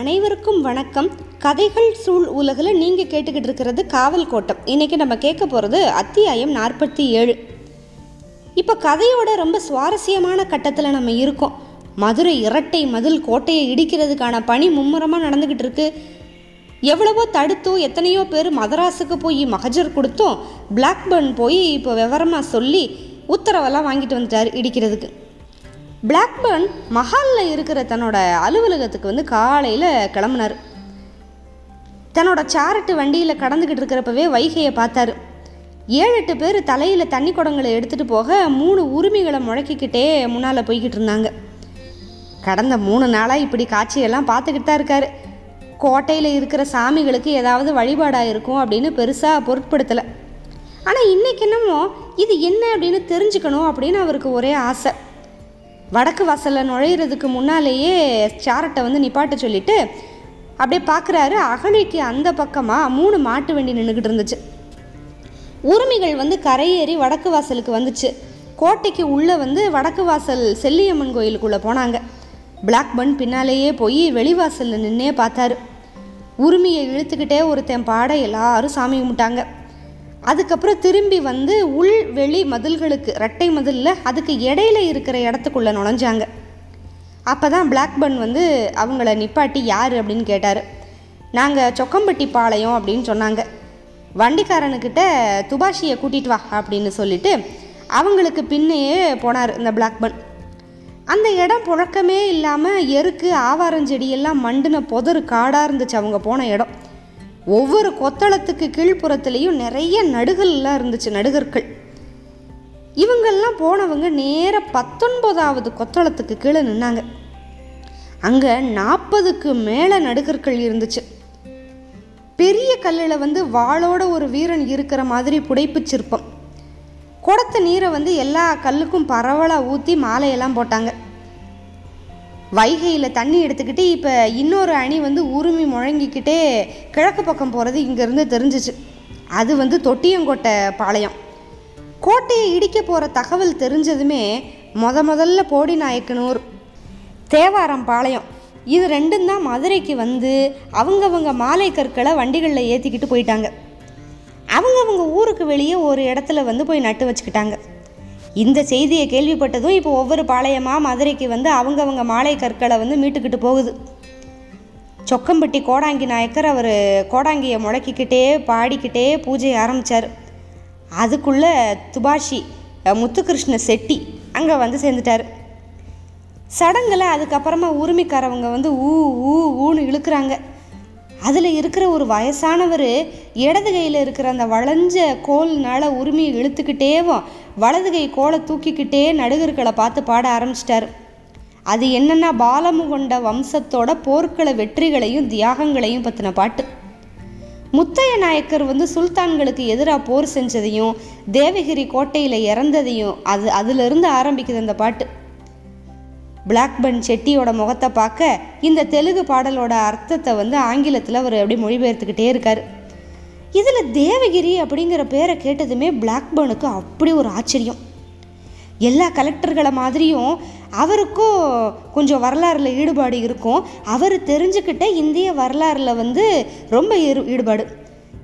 அனைவருக்கும் வணக்கம். கதைகள் சூழ் உலகில் நீங்கள் கேட்டுக்கிட்டு இருக்கிறது காவல் கோட்டம். இன்றைக்கி நம்ம கேட்க போகிறது அத்தியாயம் நாற்பத்தி ஏழு. இப்போ கதையோட ரொம்ப சுவாரஸ்யமான கட்டத்தில் நம்ம இருக்கோம். மதுரை இரட்டை மதில் கோட்டையை இடிக்கிறதுக்கான பணி மும்முரமாக நடந்துக்கிட்டு இருக்கு. எவ்வளவோ தடுத்தோ எத்தனையோ பேர் மதராஸுக்கு போய் மகஜர் கொடுத்தோம். பிளாக்பர்ன் போய் இப்போ விவரமாக சொல்லி உத்தரவெல்லாம் வாங்கிட்டு வந்துட்டார் இடிக்கிறதுக்கு. பிளாக்பர்ன் மஹாலில் இருக்கிற தன்னோட அலுவலகத்துக்கு வந்து காலையில் கிளம்புனார். தன்னோட சாரட்டு வண்டியில் கடந்துக்கிட்டு இருக்கிறப்பவே வைகையை பார்த்தாரு. ஏழு எட்டு பேர் தலையில் தண்ணி குடங்களை எடுத்துகிட்டு போக மூணு உரிமைகளை முழக்கிக்கிட்டே முன்னால் போய்கிட்டு இருந்தாங்க. கடந்த மூணு நாளாக இப்படி காட்சியெல்லாம் பார்த்துக்கிட்டு தான் இருக்காரு. கோட்டையில் இருக்கிற சாமிகளுக்கு ஏதாவது வழிபாடாக இருக்கும் அப்படின்னு பெருசாக பொருட்படுத்தலை. ஆனால் இன்னைக்கு என்னமோ இது என்ன அப்படின்னு தெரிஞ்சுக்கணும் அப்படின்னு அவருக்கு ஒரே ஆசை. வடக்கு வாசலில் நுழையிறதுக்கு முன்னாலேயே சாரட்டை வந்து நிப்பாட்ட சொல்லிட்டு அப்படியே பார்க்குறாரு அகழிக்கு அந்த பக்கமாக மூணு மாட்டு வண்டி நின்றுக்கிட்டு இருந்துச்சு. உரிமைகள் வந்து கரையேறி வடக்கு வாசலுக்கு வந்துச்சு. கோட்டைக்கு உள்ளே வந்து வடக்கு வாசல் செல்லியம்மன் கோயிலுக்குள்ளே போனாங்க. பிளாக்பன் பின்னாலேயே போய் வெளிவாசலில் நின்னே பார்த்தாரு. உரிமையை இழுத்துக்கிட்டே ஒருத்தன் பாட எல்லாரும் சாமி கும்பிட்டாங்க. அதுக்கப்புறம் திரும்பி வந்து உள் வெளி மதில்களுக்கு ரெட்டை மதிலில் அதுக்கு இடையில இருக்கிற இடத்துக்குள்ளே நுழைஞ்சாங்க. அப்போ தான் பிளாக்பர்ன் வந்து அவங்கள நிப்பாட்டி யார் அப்படின்னு கேட்டார். நாங்கள் சொக்கம்பட்டி பாளையம் அப்படின்னு சொன்னாங்க. வண்டிக்காரனுக்கிட்ட துபாஷியை கூட்டிகிட்டு வா அப்படின்னு சொல்லிட்டு அவங்களுக்கு பின்னையே போனார் இந்த பிளாக்பர்ன் அந்த இடம் புழக்கமே இல்லாமல் எருக்கு ஆவாரஞ்செடியெல்லாம் மண்டின மண்டுன காடாக இருந்துச்சு அவங்க போன இடம். ஒவ்வொரு கொத்தளத்துக்கு கீழ்ப்புறத்துலேயும் நிறைய நடுகள்லாம் இருந்துச்சு நடுகர்கள். இவங்கெல்லாம் போனவங்க நேர பத்தொன்பதாவது கொத்தளத்துக்கு கீழே நின்னாங்க. அங்கே நாற்பதுக்கு மேலே நடுகர்கள் இருந்துச்சு. பெரிய கல்லில் வந்து வாளோட ஒரு வீரன் இருக்கிற மாதிரி புடைப்பு சிற்பம். குடத்த நீரை வந்து எல்லா கல்லுக்கும் பரவலாக ஊற்றி மாலையெல்லாம் போட்டாங்க. வைகையில் தண்ணி எடுத்துக்கிட்டு இப்போ இன்னொரு அணி வந்து உருமி முழங்கிக்கிட்டே கிழக்கு பக்கம் போகிறது இங்கேருந்து தெரிஞ்சிச்சு. அது வந்து தொட்டியங்கோட்டை பாளையம். கோட்டையை இடிக்க போகிற தகவல் தெரிஞ்சதுமே முத முதல்ல போடி நாயக்கனூர் தேவாரம் பாளையம். இது ரெண்டும் தான் மதுரைக்கு வந்து அவங்கவங்க மாலை கற்களை வண்டிகளில் ஏற்றிக்கிட்டு போயிட்டாங்க. அவங்கவங்க ஊருக்கு வெளியே ஒரு இடத்துல வந்து போய் நட்டு வச்சுக்கிட்டாங்க. இந்த செய்தியை கேள்விப்பட்டதும் இப்போ ஒவ்வொரு பாளையமாக மதுரைக்கு வந்து அவங்கவங்க மாலை கற்களை வந்து மீட்டுக்கிட்டு போகுது. சொக்கம்பட்டி கோடாங்கி நாயக்கர் அவர் கோடாங்கியை முடக்கிக்கிட்டே பாடிக்கிட்டே பூஜை ஆரம்பித்தார் அதுக்குள்ளே துபாஷி முத்துகிருஷ்ண செட்டி அங்கே வந்து சேர்ந்துட்டார். சடங்கில் அதுக்கப்புறமா உரிமைக்காரவங்க வந்து ஊ ஊ ஊன்னு இழுக்கிறாங்க. அதில் இருக்கிற ஒரு வயசானவர் இடது கையில் இருக்கிற அந்த வளைஞ்ச கோல்னால் உரிமையை இழுத்துக்கிட்டேவும் வலது கை கோலை தூக்கிக்கிட்டே நடுகர்களை பார்த்து பாட ஆரம்பிச்சிட்டார். அது என்னன்னா பாலமுகொண்ட வம்சத்தோட போர்க்கள வெற்றிகளையும் தியாகங்களையும் பற்றின பாட்டு. முத்தைய நாயக்கர் வந்து சுல்தான்களுக்கு எதிராக போர் செஞ்சதையும் தேவகிரி கோட்டையில் இறந்ததையும் அது அதிலிருந்து ஆரம்பிக்குது அந்த பாட்டு. பிளாக்பன் செட்டியோட முகத்தை பார்க்க இந்த தெலுங்கு பாடலோட அர்த்தத்தை வந்து ஆங்கிலத்தில் அவர் அப்படியே மொழிபெயர்த்துக்கிட்டே இருக்கார். இதில் தேவகிரி அப்படிங்கிற பேரை கேட்டதுமே பிளாக்பர்னுக்கு அப்படி ஒரு ஆச்சரியம். எல்லா கலெக்டர்களை மாதிரியும் அவருக்கும் கொஞ்சம் வரலாறில் ஈடுபாடு இருக்கும். அவர் தெரிஞ்சுக்கிட்ட இந்திய வரலாறில் வந்து ரொம்ப ஈடுபாடு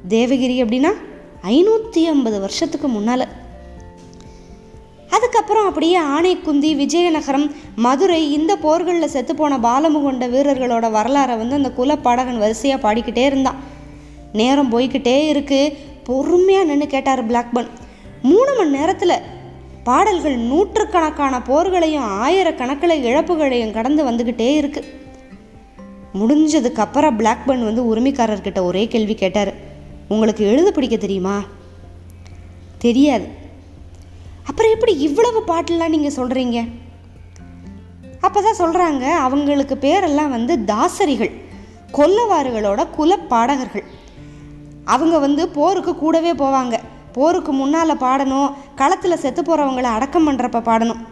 தேவகிரி அப்படின்னா ஐநூற்றி ஐம்பது வருஷத்துக்கு முன்னால். அதுக்கப்புறம் அப்படியே ஆனைக்குந்தி விஜயநகரம் மதுரை இந்த போர்களில் செத்துப்போன பாலமுகொண்ட வீரர்களோட வரலாறை வந்து அந்த குலப்பாடகன் வரிசையாக பாடிக்கிட்டே இருந்தான். நேரம் போய்க்கிட்டே இருக்குது பொறுமையாக நின்று கேட்டார் பிளாக்பன். மூணு மணி நேரத்தில் பாடல்கள் நூற்றுக்கணக்கான போர்களையும் ஆயிரக்கணக்கில் இழப்புகளையும் கடந்து வந்துக்கிட்டே இருக்குது முடிஞ்சதுக்கப்புறம் பிளாக்பன் வந்து உரிமைக்காரர்கிட்ட ஒரே கேள்வி கேட்டார். உங்களுக்கு எழுத பிடிக்க தெரியுமா? தெரியாது. அப்புறம் எப்படி இவ்வளவு பாட்டெல்லாம் நீங்கள் சொல்கிறீங்க அப்போ தான் சொல்கிறாங்க அவங்களுக்கு பேரெல்லாம் வந்து தாசரிகள் கொல்லவாறுகளோட குலப்பாடகர்கள். அவங்க வந்து போருக்கு கூடவே போவாங்க. போருக்கு முன்னால் பாடணும் களத்தில் செத்து போகிறவங்கள அடக்கம் பண்ணுறப்ப பாடணும்.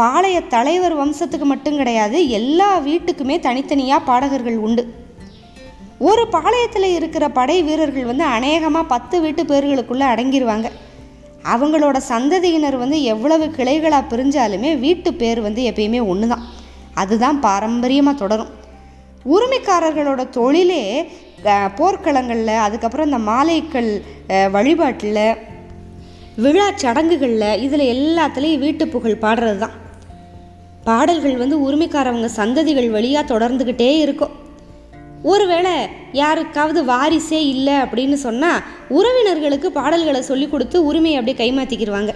பாளைய தலைவர் வம்சத்துக்கு மட்டும் கிடையாது எல்லா வீட்டுக்குமே தனித்தனியாக பாடகர்கள் உண்டு. ஒரு பாளையத்தில் இருக்கிற படை வீரர்கள் வந்து அநேகமாக பத்து வீட்டு பேர்களுக்குள்ளே அடங்கிடுவாங்க அவங்களோட சந்ததியினர் வந்து எவ்வளவு கிளைகளாக பிரிஞ்சாலுமே வீட்டு பேர் வந்து எப்பயுமே ஒன்று தான் அதுதான் பாரம்பரியமாக தொடரும். உரிமைக்காரர்களோட தொழிலே போர்க்களங்களில் அதுக்கப்புறம் இந்த மாலைக்கள் வழிபாட்டில் விழா சடங்குகளில் இதில் எல்லாத்துலேயும் வீட்டு புகழ் பாடுறது தான் பாடல்கள் வந்து உரிமைக்காரவங்க சந்ததிகள் வழியாக தொடர்ந்துக்கிட்டே இருக்கும். ஒருவேளை யாருக்காவது வாரிசே இல்லை அப்படின்னு சொன்னால் உறவினர்களுக்கு பாடல்களை சொல்லி கொடுத்து உரிமையை அப்படியே கைமாற்றிக்கிடுவாங்க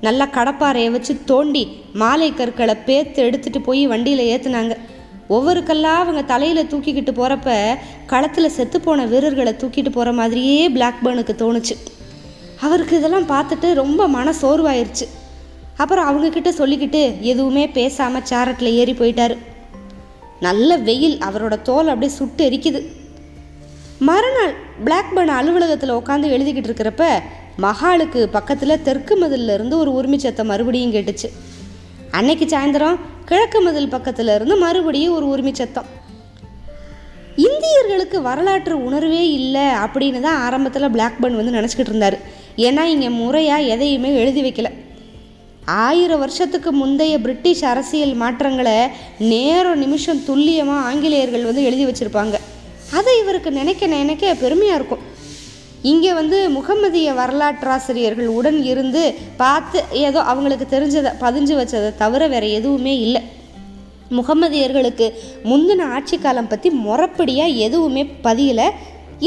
நல்லா கடப்பாறையை வச்சு தோண்டி மாலை கற்களை பேத்து எடுத்துட்டு போய் வண்டியில் ஏற்றுனாங்க ஒவ்வொரு கல்லாக அவங்க தலையில் தூக்கிக்கிட்டு போகிறப்ப களத்தில் செத்துப்போன வீரர்களை தூக்கிட்டு போகிற மாதிரியே பிளாக்பேர்னுக்கு தோணுச்சு. அவருக்கு இதெல்லாம் பார்த்துட்டு ரொம்ப மன சோர்வாயிருச்சு. அப்புறம் அவங்கக்கிட்ட சொல்லிக்கிட்டு எதுவுமே பேசாமல் சேரட்டில் ஏறி போயிட்டாரு. நல்ல வெயில் அவரோட தோல் அப்படியே சுட்டு எரிக்குது. மறுநாள் பிளாக்பர்ன் அலுவலகத்தில் உட்காந்து எழுதிக்கிட்டு இருக்கிறப்ப மகாலுக்கு பக்கத்தில் தெற்கு மதிலிருந்து இருந்து ஒரு உரிமை சத்தம் மறுபடியும் கேட்டுச்சு. அன்னைக்கு சாயந்தரம் கிழக்கு மதில் பக்கத்துல இருந்து மறுபடியும் ஒரு உரிமை சத்தம். இந்தியர்களுக்கு வரலாற்று உணர்வே இல்லை அப்படின்னு தான் ஆரம்பத்தில் பிளாக்பர்ன் வந்து நினச்சிக்கிட்டு இருந்தார். ஏன்னா இங்கே முறையாக எதையுமே எழுதி வைக்கல. ஆயிரம் வருஷத்துக்கு முந்தைய பிரிட்டிஷ் அரசியல் மாற்றங்களை நேரம் நிமிஷம் துல்லியமாக ஆங்கிலேயர்கள் வந்து எழுதி வச்சுருப்பாங்க. அதை இவருக்கு நினைக்க நினைக்க பெருமையாக இருக்கும். இங்கே வந்து முகமதிய வரலாற்றாசிரியர்கள் உடன் இருந்து பார்த்து ஏதோ அவங்களுக்கு தெரிஞ்சதை பதிஞ்சு வச்சதை தவிர வேறு எதுவுமே இல்லை. முகமதியர்களுக்கு முந்தின ஆட்சி காலம் பற்றி முறப்படியாக எதுவுமே பதியலை.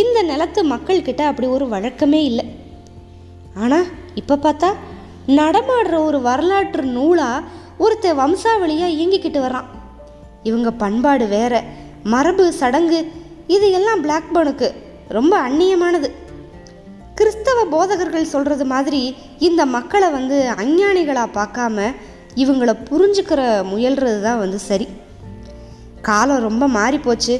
இந்த நிலத்து மக்கள்கிட்ட அப்படி ஒரு வழக்கமே இல்லை. ஆனால் இப்போ பார்த்தா நடமாடுற ஒரு வரலாற்று நூலாக ஒருத்த வம்சாவளியாக இயங்கிக்கிட்டு வர்றான். இவங்க பண்பாடு வேற மரபு சடங்கு இது எல்லாம் பிளாக்பர்னுக்கு ரொம்ப அந்நியமானது. கிறிஸ்தவ போதகர்கள் சொல்கிறது மாதிரி இந்த மக்களை வந்து அஞ்ஞானிகளாக பார்க்காம இவங்கள புரிஞ்சுக்கிற முயல்றது தான் வந்து சரி. காலம் ரொம்ப மாறி போச்சு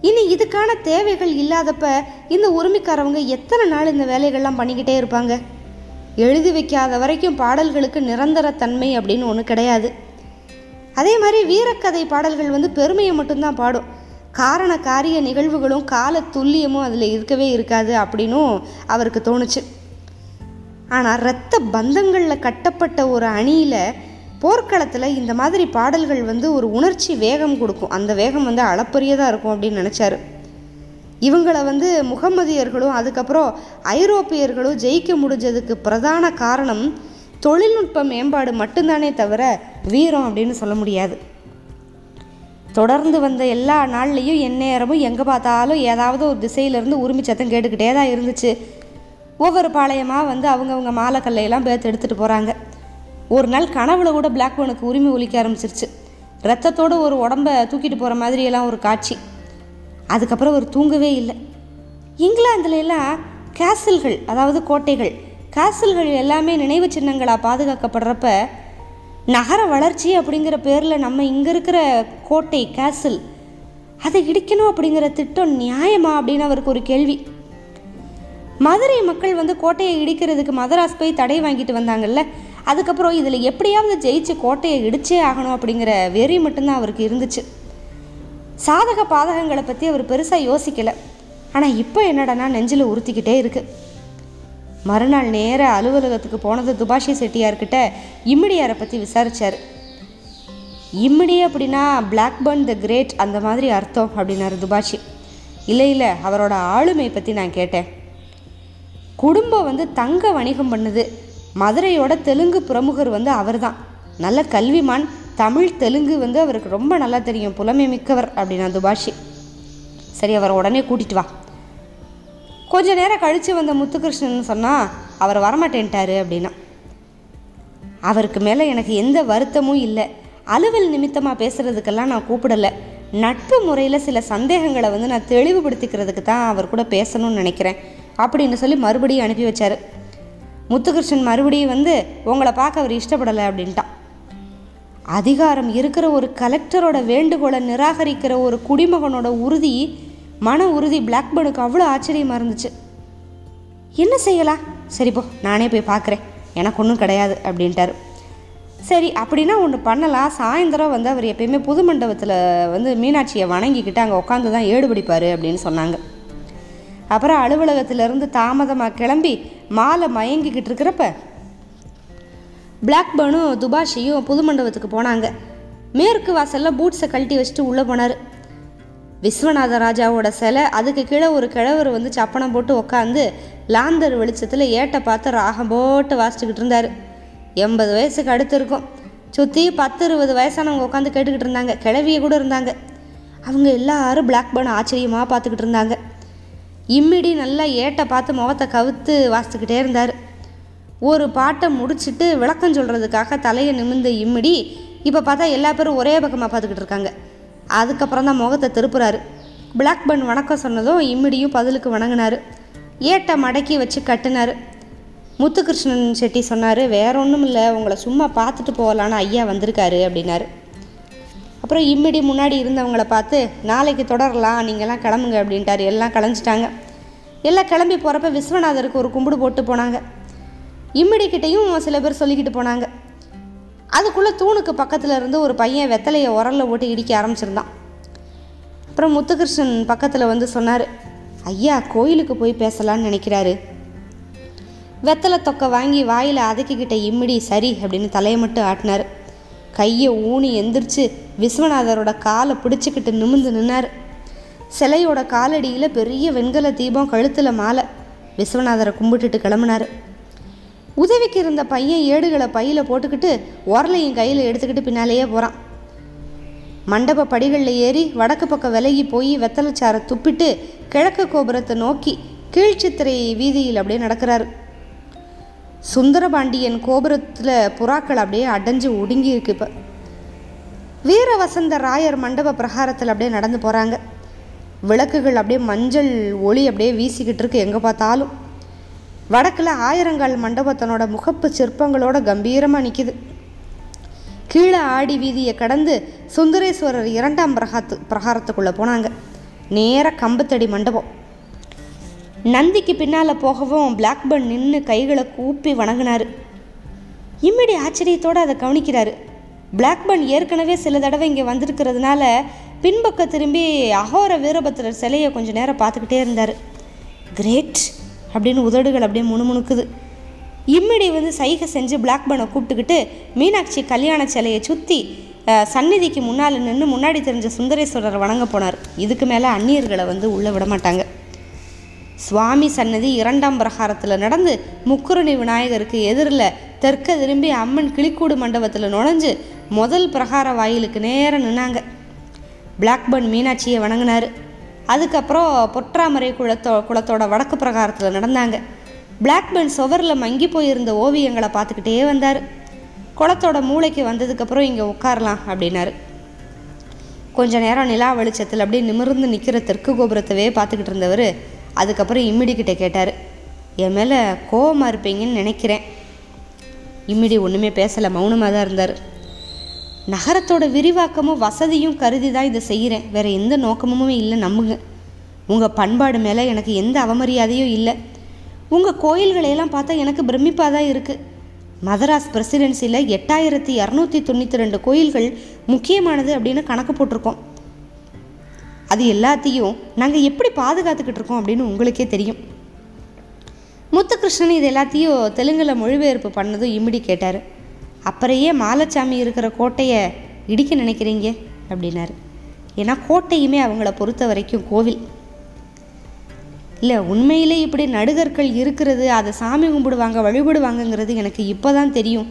இனி இதுக்கான தேவைகள் இல்லாதப்ப இந்த உரிமைக்காரவங்க எத்தனை நாள் இந்த வேலைகள்லாம் பண்ணிக்கிட்டே இருப்பாங்க? எழுதி வைக்காத வரைக்கும் பாடல்களுக்கு நிரந்தர தன்மை அப்படின்னு ஒன்று கிடையாது. அதே மாதிரி வீரக்கதை பாடல்கள் வந்து பெருமையை மட்டும்தான் பாடும். காரண காரிய நிகழ்வுகளும் கால துல்லியமும் அதில் இருக்கவே இருக்காது அப்படின்னும் அவருக்கு தோணுச்சு. ஆனால் இரத்த பந்தங்களில் கட்டப்பட்ட ஒரு அணியில் போர்க்களத்தில் இந்த மாதிரி பாடல்கள் வந்து ஒரு உணர்ச்சி வேகம் கொடுக்கும். அந்த வேகம் வந்து அளப்பரியதாக இருக்கும் அப்படின்னு நினச்சாரு. இவங்களை வந்து முகமதியர்களும் அதுக்கப்புறம் ஐரோப்பியர்களும் ஜெயிக்க முடிஞ்சதுக்கு பிரதான காரணம் தொழில்நுட்ப மேம்பாடு மட்டும்தானே தவிர வீரம் அப்படின்னு சொல்ல முடியாது. தொடர்ந்து வந்த எல்லா நாள்லேயும் எந்நேரமும் எங்கே பார்த்தாலும் ஏதாவது ஒரு திசையிலேருந்து உரிமை சத்தம் கேட்டுக்கிட்டே தான் இருந்துச்சு. ஒவ்வொரு பாளையமாக வந்து அவங்கவுங்க மாலை கல்லையெல்லாம் பேர்த்து எடுத்துகிட்டு போகிறாங்க ஒரு நாள் கனவுல கூட பிளாக்பர்னுக்கு உரிமை ஒலிக்க ஆரம்பிச்சிருச்சு. ரத்தத்தோடு ஒரு உடம்ப தூக்கிட்டு போகிற மாதிரியெல்லாம் ஒரு காட்சி. அதுக்கப்புறம் அவர் தூங்கவே இல்லை. இங்கிலாந்துல எல்லாம் கேசல்கள் அதாவது கோட்டைகள் கேசல்கள் எல்லாமே நினைவு சின்னங்களாக பாதுகாக்கப்படுறப்ப நகர வளர்ச்சி அப்படிங்கிற பேரில் நம்ம இங்கே இருக்கிற கோட்டை கேசல் அதை இடிக்கணும் அப்படிங்கிற திட்டம் நியாயமா அப்படின்னு அவருக்கு ஒரு கேள்வி. மதுரை மக்கள் வந்து கோட்டையை இடிக்கிறதுக்கு மதராஸ் போய் தடை வாங்கிட்டு வந்தாங்கல்ல அதுக்கப்புறம் இதில் எப்படியாவது ஜெயிச்சு கோட்டையை இடிச்சே ஆகணும் அப்படிங்கிற வெறி மட்டும்தான் அவருக்கு இருந்துச்சு. சாதக பாதகங்களை பற்றி அவர் பெருசாக யோசிக்கலை. ஆனால் இப்போ என்னடனா நெஞ்சில் உறுத்திக்கிட்டே இருக்கு. மறுநாள் நேர அலுவலகத்துக்கு போனது துபாஷி செட்டியார்கிட்ட இம்மிடியாரை பற்றி விசாரிச்சார். இம்மிடி அப்படின்னா பிளாக்பர்ன் த கிரேட் அந்த மாதிரி அர்த்தம் அப்படின்னாரு துபாஷி. இல்லை இல்லை அவரோட ஆளுமை பற்றி நான் கேட்டேன். குடும்பம் வந்து தங்க வணிகம் பண்ணுது. மதுரையோட தெலுங்கு பிரமுகர் வந்து அவர்தான். நல்ல கல்விமான் தமிழ் தெலுங்கு வந்து அவருக்கு ரொம்ப நல்லா தெரியும். புலமை மிக்கவர் அப்படின்னா துபாஷி. சரி அவரை உடனே கூட்டிட்டு வா. கொஞ்ச நேரம் கழித்து வந்த முத்துகிருஷ்ணன் சொன்னால் அவர் வரமாட்டேன்ட்டாரு அப்படின்னா. அவருக்கு மேலே எனக்கு எந்த வருத்தமும் இல்லை. அலுவல் நிமித்தமாக பேசுகிறதுக்கெல்லாம் நான் கூப்பிடலை. நட்பு முறையில் சில சந்தேகங்களை வந்து நான் தெளிவுபடுத்திக்கிறதுக்கு தான் அவர் கூட பேசணும்னு நினைக்கிறேன். அப்படின்னு சொல்லி மறுபடியும் அனுப்பி வச்சார். முத்துகிருஷ்ணன் மறுபடியும் வந்து உங்களை பார்க்க அவர் இஷ்டப்படலை அப்படின்ட்டான். அதிகாரம் இருக்கிற ஒரு கலெக்டரோட வேண்டுகோளை நிராகரிக்கிற ஒரு குடிமகனோட உறுதி மன உறுதி பிளாக்பர்னுக்கு அவ்வளோ ஆச்சரியமாக இருந்துச்சு. என்ன செய்யலாம்? சரி போ நானே போய் பார்க்குறேன் எனக்கு ஒன்றும் கிடையாது அப்படின்ட்டாரு. சரி அப்படின்னா ஒன்று பண்ணலாம். சாயந்தரம் வந்து அவர் எப்பயுமே புது மண்டபத்தில் வந்து மீனாட்சியை வணங்கிக்கிட்டு அங்கே உட்காந்து தான் ஏடு பிடிப்பார் அப்படின்னு சொன்னாங்க. அப்புறம் அலுவலகத்திலேருந்து தாமதமாக கிளம்பி மாலை மயங்கிக்கிட்டு இருக்கிறப்ப பிளாக்பர்னும் துபாஷியும் புது மண்டபத்துக்கு போனாங்க. மேற்கு வாசலில் பூட்ஸை கழட்டி வச்சுட்டு உள்ளே போனார். விஸ்வநாத ராஜாவோட சிலை அதுக்கு கீழே ஒரு கிழவர் வந்து சப்பனம் போட்டு உக்காந்து லாந்தர் வெளிச்சத்தில் ஏட்டை பார்த்து ராகம் போட்டு வாசிச்சுக்கிட்டு இருந்தார். எண்பது வயசுக்கு அடுத்து இருக்கும். சுற்றி பத்து இருபது வயசானவங்க உட்காந்து கேட்டுக்கிட்டு இருந்தாங்க. கிழவிய கூட இருந்தாங்க. அவங்க எல்லாரும் பிளாக்பர்ன் ஆச்சரியமாக பார்த்துக்கிட்டு இருந்தாங்க. இம்மிடி நல்லா ஏட்டை பார்த்து முகத்தை கவுத்து வாசித்துக்கிட்டே இருந்தார். ஒரு பாட்டை முடிச்சுட்டு விளக்கம் சொல்கிறதுக்காக தலையை நிமிந்து இம்மிடி இப்போ பார்த்தா எல்லா பேரும் ஒரே பக்கமாக பார்த்துக்கிட்டு இருக்காங்க. அதுக்கப்புறம் தான் முகத்தை திருப்புறாரு. பிளாக் பன் வணக்கம் சொன்னதும் இம்மிடியும் பதிலுக்கு வணங்கினார். ஏட்டை மடக்கி வச்சு கட்டினார். முத்துகிருஷ்ணன் செட்டி சொன்னார் வேற ஒன்றும் இல்லை உங்களை சும்மா பார்த்துட்டு போகலான்னு ஐயா வந்திருக்காரு அப்படின்னாரு. அப்புறம் இம்மிடி முன்னாடி இருந்தவங்கள பார்த்து நாளைக்கு தொடரலாம் நீங்கள்லாம் கிளம்புங்க அப்படின்ட்டாரு. எல்லாம் கிளஞ்சிட்டாங்க எல்லாம் கிளம்பி போகிறப்ப விஸ்வநாதருக்கு ஒரு கும்பிடு போட்டு போனாங்க. இம்மிடிக்கிட்டையும் சில பேர் சொல்லிக்கிட்டு போனாங்க. அதுக்குள்ளே தூணுக்கு பக்கத்தில் இருந்து ஒரு பையன் வெத்தலையை உரலில் போட்டு இடிக்க ஆரம்பிச்சிருந்தான். அப்புறம் முத்துகிருஷ்ணன் பக்கத்தில் வந்து சொன்னார் ஐயா கோயிலுக்கு போய் பேசலான்னு நினைக்கிறாரு. வெத்தலை தொக்கை வாங்கி வாயில் அதக்கிக்கிட்ட இம்மிடி சரி அப்படின்னு தலையை மட்டும் ஆட்டினார். கையை ஊனி எந்திரிச்சு விஸ்வநாதரோட காலை பிடிச்சிக்கிட்டு நிமிந்து நின்னார். சிலையோட காலடியில் பெரிய வெண்கல தீபம் கழுத்தில் மாலை. விஸ்வநாதரை கும்பிட்டுட்டு கிளம்புனார். உதவிக்கு இருந்த பையன் ஏடுகளை பையில் போட்டுக்கிட்டு உரலையும் கையில் எடுத்துக்கிட்டு பின்னாலேயே போகிறான் மண்டப படிகளில் ஏறி வடக்கு பக்கம் விலகி போய் வெத்தலைச்சாரை துப்பிட்டு கிழக்கு கோபுரத்தை நோக்கி கீழ்ச்சித்திரை வீதியில் அப்படியே நடக்கிறாரு. சுந்தரபாண்டியன் கோபுரத்தில் புறாக்கள் அப்படியே அடைஞ்சு ஒடுங்கி இருக்கு இப்போ. வீர வசந்த ராயர் மண்டப பிரகாரத்தில் அப்படியே நடந்து போகிறாங்க விளக்குகள் அப்படியே மஞ்சள் ஒளி அப்படியே வீசிக்கிட்டு இருக்கு எங்கே பார்த்தாலும். வடக்கில் ஆயிரங்கால் மண்டபத்தனோட முகப்பு சிற்பங்களோட கம்பீரமாக நிற்கிது கீழே ஆடி வீதியை கடந்து சுந்தரேஸ்வரர் இரண்டாம் பிரகாத்து பிரகாரத்துக்குள்ளே போனாங்க. நேராக கம்பத்தடி மண்டபம். நந்திக்கு பின்னால் போகவும் பிளாக்பர்ன் நின்று கைகளை கூப்பி வணங்கினார். இம்மிடி ஆச்சரியத்தோடு அதை கவனிக்கிறாரு. பிளாக்பர்ன் ஏற்கனவே சில தடவை இங்கே வந்திருக்கிறதுனால பின்பக்கம் திரும்பி அகோர வீரபத்திரர் சிலையை கொஞ்சம் நேரம் பார்த்துக்கிட்டே இருந்தார். கிரேட் அப்படின்னு உதடுகள் அப்படியே முணுமுணுக்குது. இம்மிடி வந்து சைகை செஞ்சு பிளாக்பர்னை கூப்பிட்டுக்கிட்டு மீனாட்சி கல்யாண சிலையை சுற்றி சந்நிதிக்கு முன்னால் நின்று முன்னாடி தெரிஞ்ச சுந்தரேஸ்வரர் வணங்க போனார். இதுக்கு மேலே அந்நியர்களை வந்து உள்ளே விட மாட்டாங்க. சுவாமி சன்னதி இரண்டாம் பிரகாரத்தில் நடந்து முக்குருணி விநாயகருக்கு எதிரில் தெற்க திரும்பி அம்மன் கிளிக்கூடு மண்டபத்தில் நுழைஞ்சு முதல் பிரகார வாயிலுக்கு நேரம் நின்னாங்க. பிளாக்பர்ன் மீனாட்சியை வணங்கினார். அதுக்கப்புறம் பொற்றாமரை குளத்தோ குளத்தோட வடக்கு பிரகாரத்தில் நடந்தாங்க. பிளாக்பர்ன் சுவரில் மங்கி போயிருந்த ஓவியங்களை பார்த்துக்கிட்டே வந்தார். குளத்தோட மூளைக்கு வந்ததுக்கப்புறம் இங்கே உட்காரலாம் அப்படின்னாரு. கொஞ்ச நேரம் நிலா வெளிச்சத்தில் அப்படியே நிமிர்ந்து நிற்கிற தெற்கு கோபுரத்தவே பார்த்துக்கிட்டு இருந்தவர் அதுக்கப்புறம் இம்மிடிக்கிட்ட கேட்டார். என் மேலே கோவமாக இருப்பீங்கன்னு நினைக்கிறேன். இம்மிடி ஒன்றுமே பேசலை மௌனமாக தான் இருந்தார். நகரத்தோட விரிவாக்கமும் வசதியும் கருதி தான் இதை செய்கிறேன். வேறு எந்த நோக்கமும் இல்லை நம்புங்க உங்கள் பண்பாடு மேலே எனக்கு எந்த அவமரியாதையும் இல்லை. உங்கள் கோயில்களையெல்லாம் பார்த்தா எனக்கு பிரமிப்பாக தான் இருக்குது மதராஸ் பிரசிடென்சியில் எட்டாயிரத்தி இரநூத்தி தொண்ணூற்றி ரெண்டு கோயில்கள் முக்கியமானது அப்படின்னு கணக்கு போட்டிருக்கோம். அது எல்லாத்தையும் நாங்கள் எப்படி பாதுகாத்துக்கிட்டு இருக்கோம் அப்படின்னு உங்களுக்கே தெரியும். முத்துகிருஷ்ணன் இது எல்லாத்தையும் தெலுங்கில் மொழிபெயர்ப்பு பண்ணதும் இம்மிடி கேட்டார். அப்புறையே மாலச்சாமி இருக்கிற கோட்டையை இடிக்க நினைக்கிறீங்க? அப்படின்னாரு. ஏன்னா கோட்டையுமே அவங்கள பொறுத்த வரைக்கும் கோவில். இல்லை உண்மையிலே இப்படி நடுகற்கள் இருக்கிறது அதை சாமி கும்பிடுவாங்க வழிபடுவாங்கங்கிறது எனக்கு இப்போ தான் தெரியும்.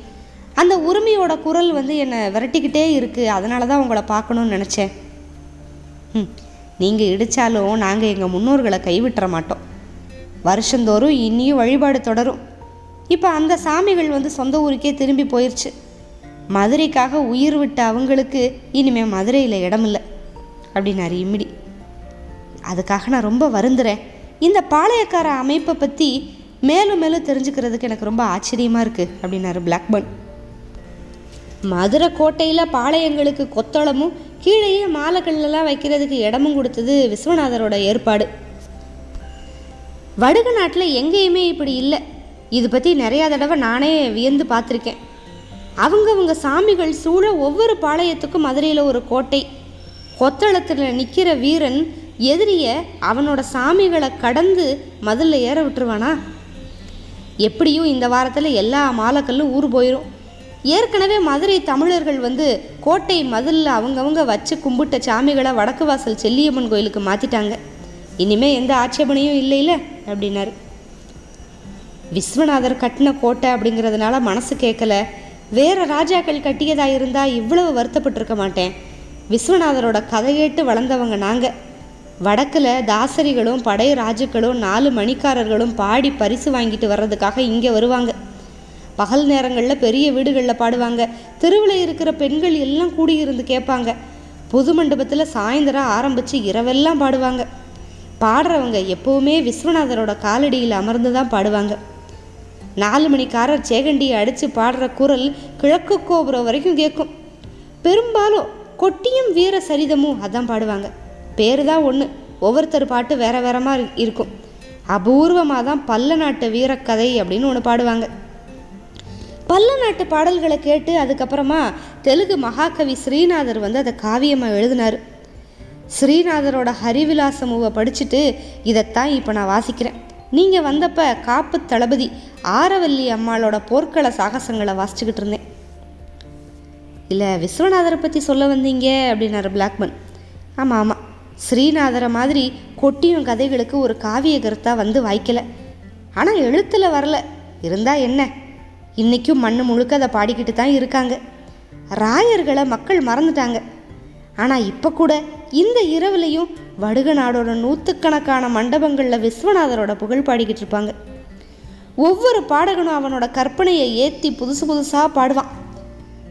அந்த உரிமையோட குரல் வந்து என்னை விரட்டிக்கிட்டே இருக்குது அதனால தான் உங்களை பார்க்கணும்னு நினச்சேன். ம் நீங்கள் இடித்தாலும் நாங்கள் எங்கள் முன்னோர்களை கைவிட்டுற மாட்டோம். வருஷந்தோறும் இனியும் வழிபாடு தொடரும். இப்போ அந்த சாமிகள் வந்து சொந்த ஊருக்கே திரும்பி போயிடுச்சு மதுரைக்காக உயிர் விட்ட அவங்களுக்கு இனிமேல் மதுரையில் இடமில்லை. அப்படின்னாரு இம்மிடி. அதுக்காக நான் ரொம்ப வருந்துறேன். இந்த பாளையக்கார அமைப்பை பற்றி மேலும் மேலும் தெரிஞ்சுக்கிறதுக்கு எனக்கு ரொம்ப ஆச்சரியமாக இருக்குது அப்படின்னாரு பிளாக்பர்ன். மதுரை கோட்டையில் பாளையங்களுக்கு கொத்தளமும் கீழேயே மாலைகள்லாம் வைக்கிறதுக்கு இடமும் கொடுத்தது விஸ்வநாதரோட ஏற்பாடு. வடுக நாட்டில் எங்கேயுமே இப்படி இல்லை. இது பற்றி நிறையா தடவை நானே வியந்து பார்த்துருக்கேன். அவங்கவுங்க சாமிகள் சூழ ஒவ்வொரு பாளையத்துக்கும் மதுரையில் ஒரு கோட்டை. கொத்தளத்தில் நிற்கிற வீரன் எதிரிய அவனோட சாமிகளை கடந்து மதிலில் ஏற விட்டுருவானா? எப்படியும் இந்த வாரத்தில் எல்லா மாலக்கல்லும் ஊர் போயிடும் ஏற்கனவே மதுரை தமிழர்கள் வந்து கோட்டை மதிலில் அவங்கவங்க வச்சு கும்பிட்ட சாமிகளை வடக்கு வாசல் செல்லியம்மன் கோயிலுக்கு மாற்றிட்டாங்க இனிமேல் எந்த ஆட்சேபனையும் இல்லைல்ல அப்படின்னாரு. விஸ்வநாதர் கட்டின கோட்டை அப்படிங்கிறதுனால மனசு கேட்கல. வேற ராஜாக்கள் கட்டியதாக இருந்தால் இவ்வளவு வருத்தப்பட்டிருக்க மாட்டேன். விஸ்வநாதரோட கதை கேட்டு வளர்ந்தவங்க நாங்கள் வடக்கில் தாசரிகளும் படை ராஜுக்களும் நாலு மணிக்காரர்களும் பாடி பரிசு வாங்கிட்டு வர்றதுக்காக இங்கே வருவாங்க. பகல் நேரங்களில் பெரிய வீடுகளில் பாடுவாங்க. தெருவில் இருக்கிற பெண்கள் எல்லாம் கூடியிருந்து கேட்பாங்க. புது மண்டபத்தில் சாயந்தரம் ஆரம்பித்து இரவெல்லாம் பாடுவாங்க. பாடுறவங்க எப்போவுமே விஸ்வநாதரோட காலடியில் அமர்ந்து தான் பாடுவாங்க. நாலு மணிக்காரர் சேகண்டியை அடித்து பாடுற குரல் கிழக்கு கோபுரம் வரைக்கும் கேட்கும். பெரும்பாலும் கொட்டியும் வீர சரிதமும் அதான் பாடுவாங்க. பேர் தான் ஒன்று ஒவ்வொருத்தர் பாட்டு வேற வேறமாக இருக்கும். அபூர்வமாக தான் பல்ல நாட்டு வீரக்கதை அப்படின்னு ஒன்று பாடுவாங்க. பல்ல நாட்டு பாடல்களை கேட்டு அதுக்கப்புறமா தெலுங்கு மகாகவி ஸ்ரீநாதர் வந்து அதை காவியமாக எழுதினார். ஸ்ரீநாதரோட ஹரிவிலாசமுவை படிச்சுட்டு இதைத்தான் இப்போ நான் வாசிக்கிறேன். நீங்கள் வந்தப்ப காப்பு தளபதி ஆரவல்லி அம்மாளோட போர்க்கள சாகசங்களை வாசிச்சுக்கிட்டு இருந்தேன். இல்லை விஸ்வநாதரை பற்றி சொல்ல வந்தீங்க? அப்படின்னாரு பிளாக்மன் ஆமாம் ஆமாம் ஸ்ரீநாதரை மாதிரி கொட்டியும் கதைகளுக்கு ஒரு காவிய கருத்தாக வந்து வாய்க்கலை. ஆனால் எழுத்தில் வரல. இருந்தால் என்ன? இன்றைக்கும் மண்ணு முழுக்க அதை பாடிக்கிட்டு தான் இருக்காங்க. ராயர்களை மக்கள் மறந்துட்டாங்க. ஆனால் இப்போ கூட இந்த இரவுலையும் வடுக நாடோட நூற்றுக்கணக்கான மண்டபங்களில் விஸ்வநாதரோட புகழ் பாடிக்கிட்டு இருப்பாங்க. ஒவ்வொரு பாடகனும் அவனோட கற்பனையை ஏற்றி புதுசு புதுசாக பாடுவான்.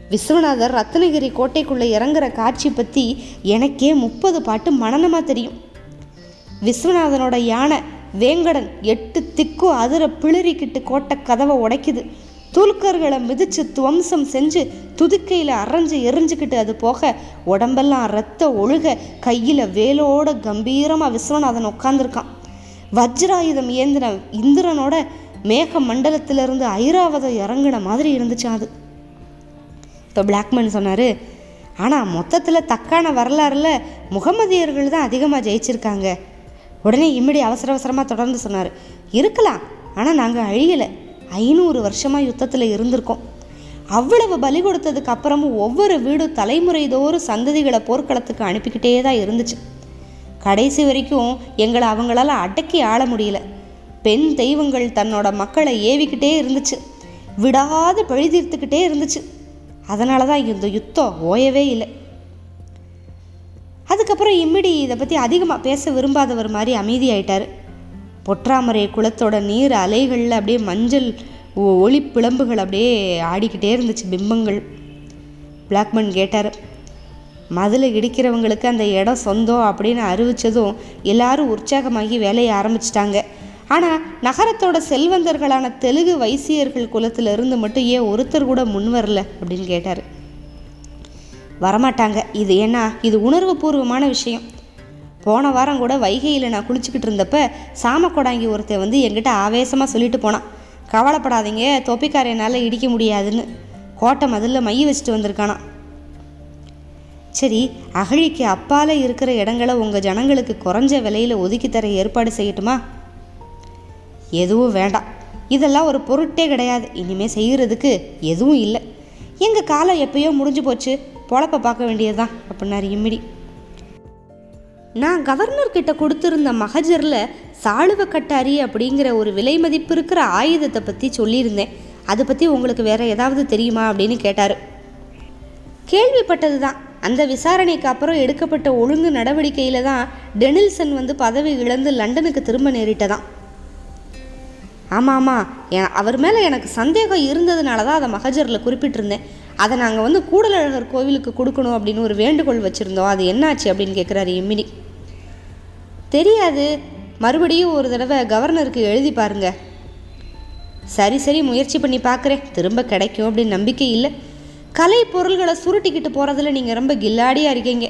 விஸ்வநாதர் ரத்னகிரி கோட்டைக்குள்ளே இறங்குற காட்சி பற்றி எனக்கே முப்பது பாட்டு மனநமாக தெரியும். விஸ்வநாதனோட யானை வேங்கடன் எட்டு திக்கு அதிர பிளறிக்கிட்டு கோட்டை கதவை உடைக்குது. துலுக்கர்களை மிதிச்சு துவம்சம் செஞ்சு துதுக்கையில் அரைஞ்சு எரிஞ்சுக்கிட்டு அது போக உடம்பெல்லாம் ரத்த ஒழுக கையில் வேலோட கம்பீரமாக விஸ்வநாதன் உட்காந்துருக்கான் வஜ்ராயுதம் ஏந்தின இந்திரனோட மேக மண்டலத்திலிருந்து ஐராவதம் இறங்குன மாதிரி இருந்துச்சான் அது. இப்போ பிளாக்மேன் சொன்னார் ஆனால் மொத்தத்தில் தக்கான வரலாறுல முகமதியர்கள் தான் அதிகமாக ஜெயிச்சிருக்காங்க. உடனே இம்மிடி அவசர அவசரமாக தொடர்ந்து சொன்னார் இருக்கலாம் ஆனால் நாங்கள் அழியலை. ஐநூறு வருஷமாக யுத்தத்தில் இருந்திருக்கோம். அவ்வளவு பலி கொடுத்ததுக்கு அப்புறமும் ஒவ்வொரு வீடும் தலைமுறை தோறும் சந்ததிகளை போர்க்களத்துக்கு அனுப்பிக்கிட்டே தான் இருந்துச்சு. கடைசி வரைக்கும் எங்களை அவங்களால அடக்கி ஆள முடியல. பெண் தெய்வங்கள் தன்னோட மக்களை ஏவிக்கிட்டே இருந்துச்சு. விடாது பழி தீர்த்துக்கிட்டே இருந்துச்சு. அதனால தான் இந்த யுத்தம் ஓயவே இல்லை. அதுக்கப்புறம் இம்மிடி இதை பற்றி அதிகமாக பேச விரும்பாதவர் மாதிரி அமைதியாயிட்டார். பொற்றாமரை குளத்தோட நீர் அலைகளில் அப்படியே மஞ்சள் ஒ- ஒளி பிளம்புகள் அப்படியே ஆடிக்கிட்டே இருந்துச்சு பிம்பங்கள். பிளாக்மன் கேட்டார் மதில் இடிக்கிறவங்களுக்கு அந்த இடம் சொந்தம் அப்படின்னு அறிவித்ததும் எல்லாரும் உற்சாகமாகி வேலையை ஆரம்பிச்சிட்டாங்க. ஆனால் நகரத்தோட செல்வந்தர்களான தெலுங்கு வைசியர்கள் குலத்தில் இருந்து மட்டும் ஏன் ஒருத்தர் கூட முன் வரல அப்படின்னு கேட்டார். வரமாட்டாங்க. இது ஏன்னா இது உணர்வு பூர்வமான விஷயம். போன வாரம் கூட வைகையில் நான் குளிச்சுக்கிட்டு இருந்தப்ப சாமக்கொடாங்கி ஒருத்தன் வந்து என்கிட்ட ஆவேசமாக சொல்லிட்டு போனான். கவலைப்படாதீங்க தொப்பிக்காரையனால் இடிக்க முடியாதுன்னு. கோட்டை மதிலில் மைய வச்சுட்டு வந்திருக்கானா சரி அகழிக்கு அப்பால் இருக்கிற இடங்களை உங்கள் ஜனங்களுக்கு குறைஞ்ச விலையில் ஒதுக்கி தர ஏற்பாடு செய்யட்டுமா? எதுவும் வேண்டாம். இதெல்லாம் ஒரு பொருட்டே கிடையாது. இனிமேல் செய்கிறதுக்கு எதுவும் இல்லை. எங்கள் காலம் எப்பயோ முடிஞ்சு போச்சு. பொழப்ப பார்க்க வேண்டியதுதான். அப்படின்னாரு இம்மிடி. நான் கவர்னர் கிட்ட கொடுத்துருந்த மகஜரில் சாளுவ கட்டாரி அப்படிங்கிற ஒரு விலை மதிப்பு இருக்கிற ஆயுதத்தை பற்றி சொல்லியிருந்தேன். அதை பற்றி உங்களுக்கு வேற ஏதாவது தெரியுமா அப்படின்னு கேட்டார். கேள்விப்பட்டது தான் அந்த விசாரணைக்கு அப்புறம் எடுக்கப்பட்ட ஒழுங்கு நடவடிக்கையில் தான் டெனில்சன் வந்து பதவி இழந்து லண்டனுக்கு திரும்ப நேரிட்டதான். ஆமாம் ஆமாம் என் அவர் மேலே எனக்கு சந்தேகம் இருந்ததுனால தான் அதை மகஜரில் குறிப்பிட்டிருந்தேன். அதை நாங்கள் வந்து கூடலழகர் கோவிலுக்கு கொடுக்கணும் அப்படின்னு ஒரு வேண்டுகோள் வச்சுருந்தோம். அது என்னாச்சு அப்படின்னு கேட்குறாரு எம்மினி. தெரியாது. மறுபடியும் ஒரு தடவை கவர்னருக்கு எழுதி பாருங்க. சரி சரி முயற்சி பண்ணி பார்க்குறேன் திரும்ப கிடைக்கும் அப்படின்னு நம்பிக்கை இல்லை. கலை பொருள்களை சுருட்டிக்கிட்டு போகிறதுல நீங்கள் ரொம்ப கில்லாடியாக இருக்கீங்க.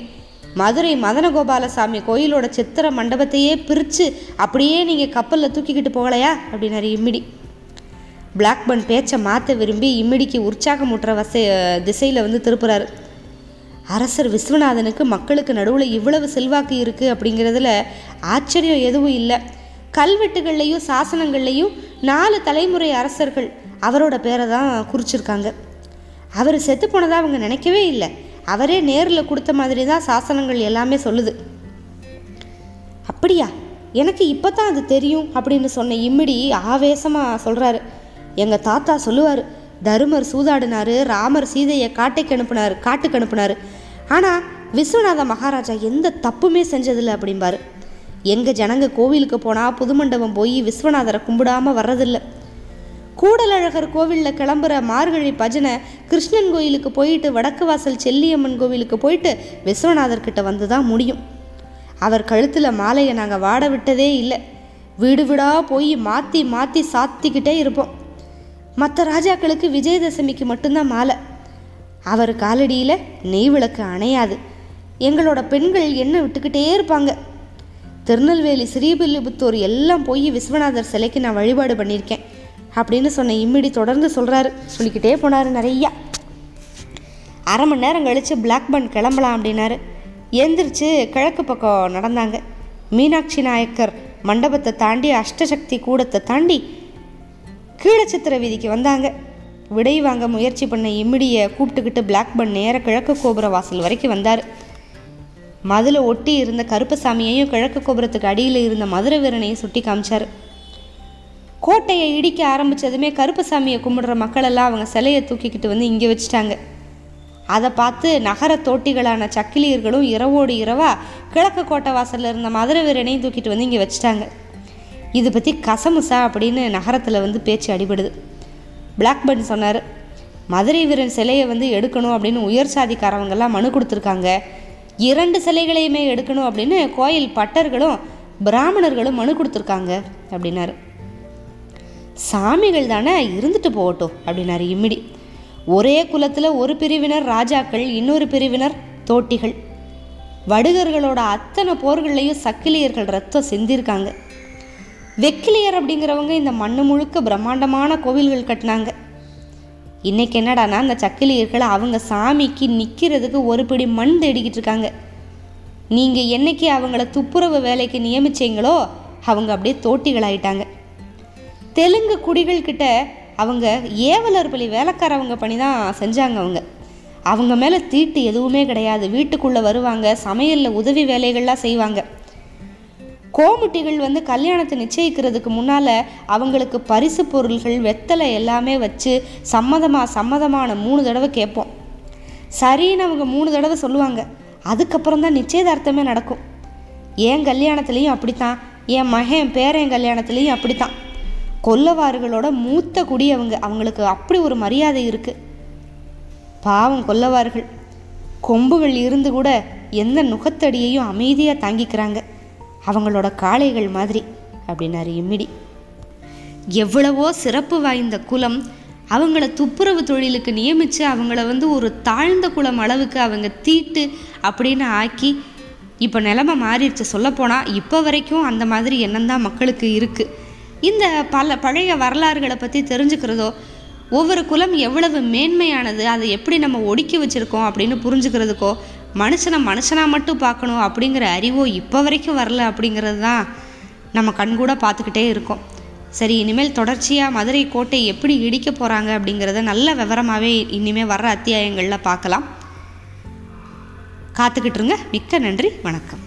மதுரை மதனகோபாலசாமி கோயிலோட சித்திர மண்டபத்தையே பிரித்து அப்படியே நீங்கள் கப்பலில் தூக்கிக்கிட்டு போகலையா? அப்படின்னாரு இம்மிடி. பிளாக்பர்ன் பேச்சை மாற்ற விரும்பி இம்மிடிக்கு உற்சாகமூட்டுற வச திசையில் வந்து திருப்புறாரு. அரசர் விஸ்வநாதனுக்கு மக்களுக்கு நடுவில் இவ்வளவு செல்வாக்கு இருக்குது அப்படிங்கிறதுல ஆச்சரியம் எதுவும் இல்லை. கல்வெட்டுகள்லையும் சாசனங்கள்லையும் நாலு தலைமுறை அரசர்கள் அவரோட பேரை தான் குறிச்சிருக்காங்க. அவர் செத்து போனதாக அவங்க நினைக்கவே இல்லை. அவரே நேரில் கொடுத்த மாதிரி தான் சாசனங்கள் எல்லாமே சொல்லுது. அப்படியா? எனக்கு இப்போ தான் அது தெரியும் அப்படின்னு சொன்ன இம்மிடி ஆவேசமாக சொல்கிறாரு எங்கள் தாத்தா சொல்லுவார் தருமர் சூதாடினாரு ராமர் சீதையை காட்டைக்கு அனுப்புனார் காட்டுக்கு அனுப்புனார். ஆனால் விஸ்வநாத மகாராஜா எந்த தப்புமே செஞ்சதில்லை அப்படிம்பார். எங்கள் ஜனங்க கோவிலுக்கு போனால் புதுமண்டபம் போய் விஸ்வநாதரை கும்பிடாமல் வர்றதில்லை. கூடலழகர் கோவிலில் கிளம்புற மார்கழி பஜனை கிருஷ்ணன் கோயிலுக்கு போயிட்டு வடக்கு வாசல் செல்லியம்மன் கோவிலுக்கு போயிட்டு விஸ்வநாதர் கிட்ட வந்து தான் முடியும். அவர் கழுத்தில் மாலையை நாங்கள் வாட விட்டதே இல்லை. வீடு வீடாக போய் மாற்றி மாற்றி சாத்திக்கிட்டே இருப்போம். மற்ற ராஜாக்களுக்கு விஜயதசமிக்கு மட்டும்தான் மாலை. அவர் காலடியில் நெய் விளக்கு அணையாது. எங்களோட பெண்கள் என்ன விட்டுக்கிட்டே இருப்பாங்க. திருநெல்வேலி ஸ்ரீபில்லிபுத்தூர் எல்லாம் போய் விஸ்வநாதர் சிலைக்கு நான் வழிபாடு பண்ணியிருக்கேன். அப்படின்னு சொன்ன இம்மிடி தொடர்ந்து சொல்கிறாரு சொல்லிக்கிட்டே போனார் நிறையா. அரை மணி நேரம் கழித்து பிளாக் பண்ட் கிளம்பலாம் அப்படின்னாரு. எந்திரிச்சு கிழக்கு பக்கம் நடந்தாங்க. மீனாட்சி நாயக்கர் மண்டபத்தை தாண்டி அஷ்டசக்தி கூடத்தை தாண்டி கீழச்சித்திர வீதிக்கு வந்தாங்க. விடை வாங்க முயற்சி பண்ண இம்மிடியை கூப்பிட்டுக்கிட்டு பிளாக் பன் நேர கிழக்கு கோபுர வாசல் வரைக்கும் வந்தார். மதுல ஒட்டி இருந்த கருப்பசாமியையும் கிழக்கு கோபுரத்துக்கு அடியில் இருந்த மதுரை வீரனையும் சுட்டி காமிச்சார். கோட்டையை இடிக்க ஆரம்பித்ததுமே கருப்பசாமியை கும்பிடுற மக்களெல்லாம் அவங்க சிலையை தூக்கிக்கிட்டு வந்து இங்கே வச்சுட்டாங்க. அதை பார்த்து நகர தோட்டிகளான சக்கிலியர்களும் இரவோடு இரவா கிழக்கு கோட்டை வாசலில் இருந்த மதுரை வீரனையும் தூக்கிட்டு வந்து இங்கே வச்சுட்டாங்க. இது பற்றி கசமுசா அப்படின்னு நகரத்தில் வந்து பேச்சு அடிபடுது. பிளாக்பர்ன் சொன்னார் மதுரை வீரன் சிலையை வந்து எடுக்கணும் அப்படின்னு உயர் சாதிக்காரவங்கெல்லாம் மனு கொடுத்துருக்காங்க. இரண்டு சிலைகளையுமே எடுக்கணும் அப்படின்னு கோயில் பட்டர்களும் பிராமணர்களும் மனு கொடுத்துருக்காங்க அப்படின்னாரு. சாமிகள் தானே இருந்துட்டு போகட்டும் அப்படின்னாரு இம்மிடி. ஒரே குலத்தில் ஒரு பிரிவினர் ராஜாக்கள் இன்னொரு பிரிவினர் தோட்டிகள். வடுகர்களோட அத்தனை போர்கள்லையும் சக்கிலியர்கள் ரத்தம் சிந்திருக்காங்க. வெக்கிலியர் அப்படிங்கிறவங்க இந்த மண்ணு முழுக்க பிரம்மாண்டமான கோவில்கள் கட்டினாங்க. இன்னைக்கு என்னடானா அந்த சக்கிலியர்களை அவங்க சாமிக்கு நிற்கிறதுக்கு ஒரு பிடி மண் தேடிக்கிட்டு இருக்காங்க. நீங்கள் என்னைக்கு அவங்கள துப்புரவு வேலைக்கு நியமிச்சிங்களோ அவங்க அப்படியே தோட்டிகளாயிட்டாங்க. தெலுங்கு குடிகள் கிட்ட அவங்க ஏவலர் பலி வேலைக்காரவங்க பணி தான் செஞ்சாங்க அவங்க. அவங்க மேலே தீட்டு எதுவுமே கிடையாது. வீட்டுக்குள்ளே வருவாங்க சமையலில் உதவி வேலைகள்லாம் செய்வாங்க. கோமுட்டிகள் வந்து கல்யாணத்தை நிச்சயிக்கிறதுக்கு முன்னால் அவங்களுக்கு பரிசு பொருள்கள் வெத்தலை எல்லாமே வச்சு சம்மதமாக சம்மதமான மூணு தடவை கேட்போம். சரின்னு அவங்க மூணு தடவை சொல்லுவாங்க. அதுக்கப்புறம் தான் நிச்சயதார்த்தமே நடக்கும். என் கல்யாணத்துலேயும் அப்படித்தான். என் மகன் பேரன் கல்யாணத்துலேயும் அப்படித்தான். கொல்லவாறுகளோட மூத்த குடி அவங்க. அவங்களுக்கு அப்படி ஒரு மரியாதை இருக்குது பாவம் கொல்லவார்கள். கொம்புகள் இருந்து கூட எந்த நுகத்தடியையும் அமைதியாக தாங்கிக்கிறாங்க. அவங்களோட காளைகள் மாதிரி அப்படின்னாரு இம்மிடி எவ்வளவோ சிறப்பு வாய்ந்த குலம் அவங்கள துப்புரவு தொழிலுக்கு நியமித்து அவங்கள வந்து ஒரு தாழ்ந்த குலம் அளவுக்கு அவங்க தீட்டு அப்படின்னு ஆக்கி இப்போ நிலமை மாறிடுச்சு. சொல்லப்போனால் இப்போ வரைக்கும் அந்த மாதிரி எண்ணம் தான் மக்களுக்கு இருக்குது இந்த பல பழைய வரலாறுகளை பற்றி தெரிஞ்சுக்கிறதோ ஒவ்வொரு குலம் எவ்வளவு மேன்மையானது அதை எப்படி நம்ம ஒடுக்கி வச்சுருக்கோம் அப்படின்னு புரிஞ்சுக்கிறதுக்கோ மனுஷனை மனுஷனாக மட்டும் பார்க்கணும் அப்படிங்கிற அறிவோ இப்போ வரைக்கும் வரல அப்படிங்கிறது தான் நம்ம கண்கூட பார்த்துக்கிட்டே இருக்கோம். சரி இனிமேல் தொடர்ச்சியாக மதுரை கோட்டை எப்படி இடிக்க போகிறாங்க அப்படிங்கிறத நல்ல விவரமாகவே இனிமேல் வர்ற அத்தியாயங்களில் பார்க்கலாம். காத்துக்கிட்டுருங்க மிக்க நன்றி. வணக்கம்.